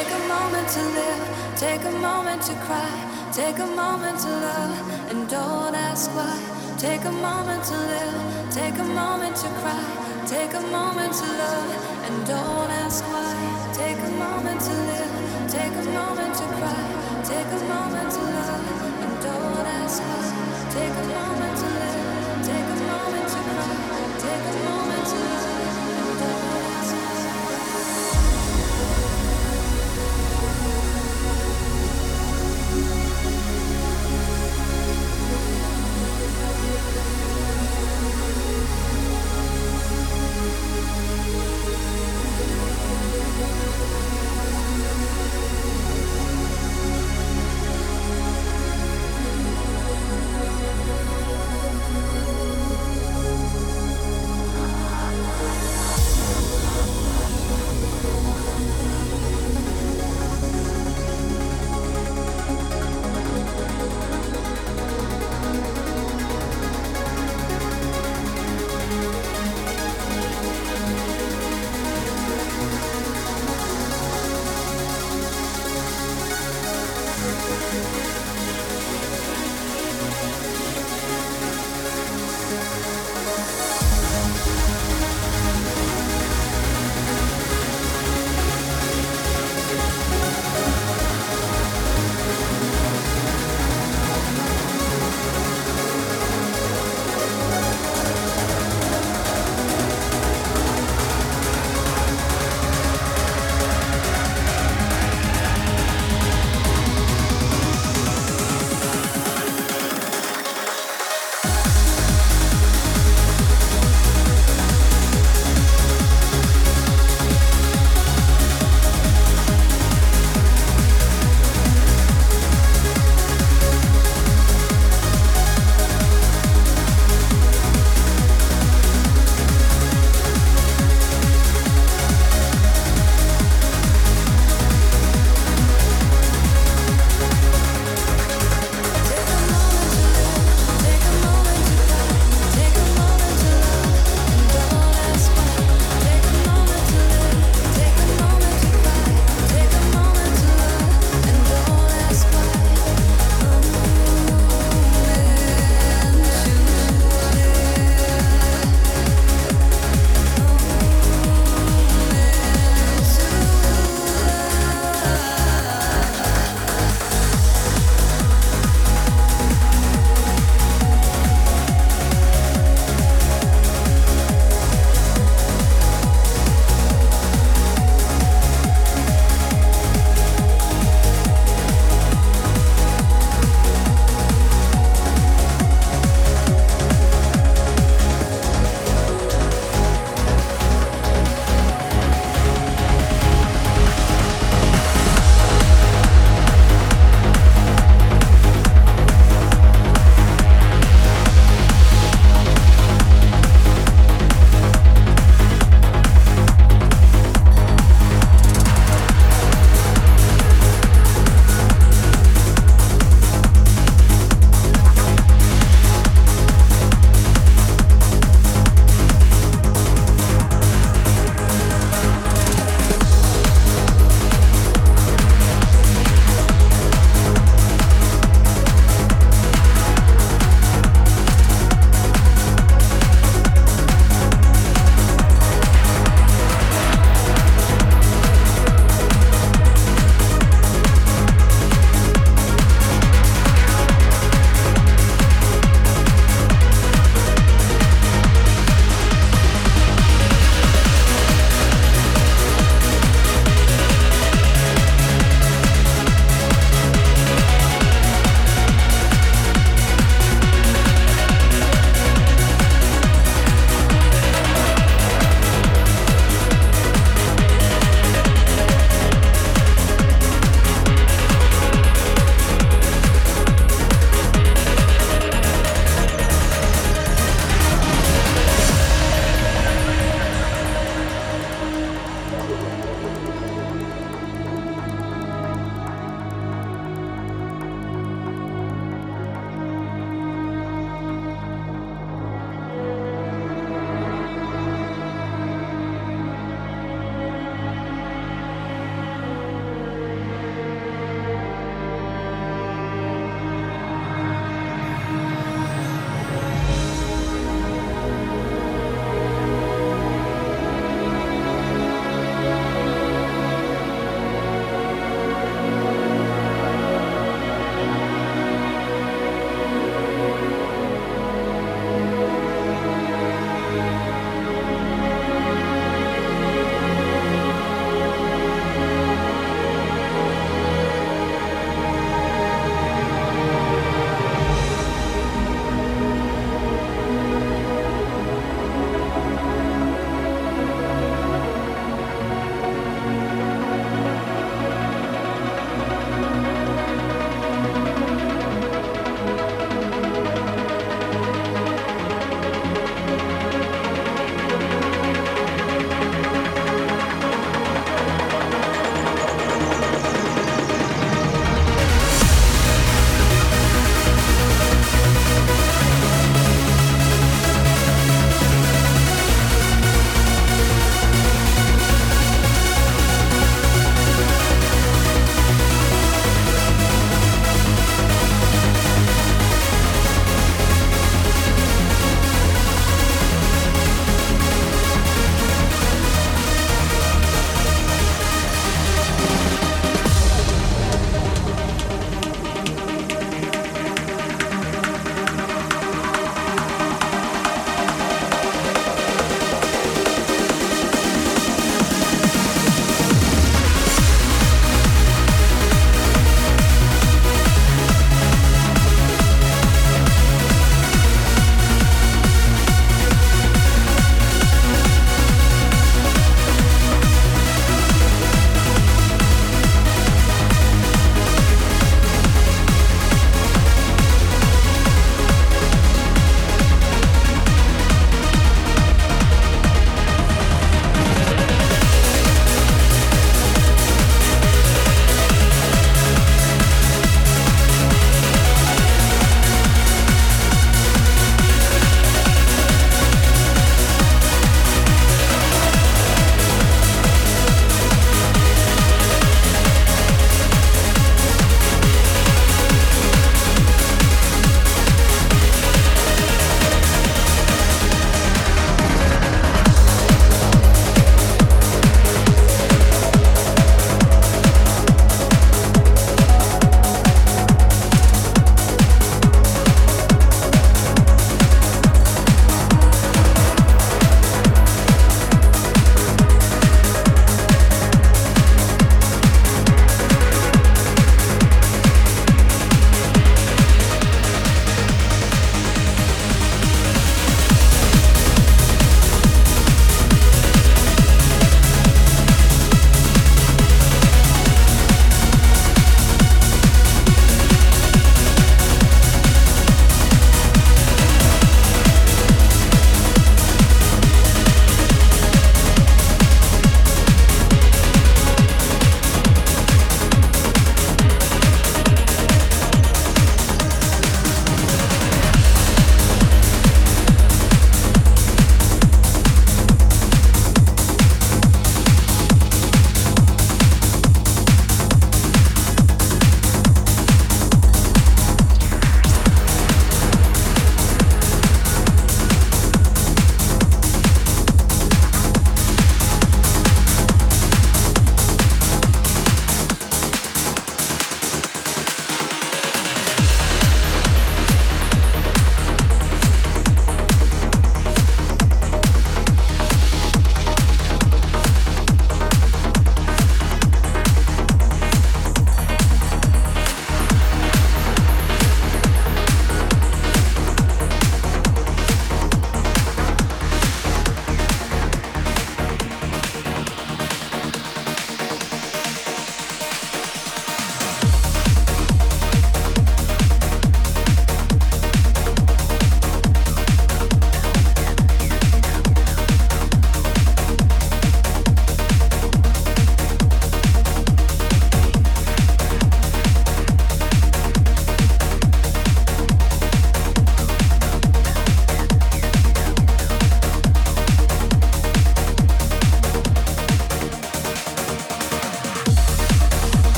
Take a moment to live, take a moment to cry, take a moment to love, and don't ask why. Take a moment to live, take a moment to cry, take a moment to love, and don't ask why. Take a moment to live, take a moment to cry, take a moment to love, and don't ask why. Take a moment to live, take a moment to cry, take a moment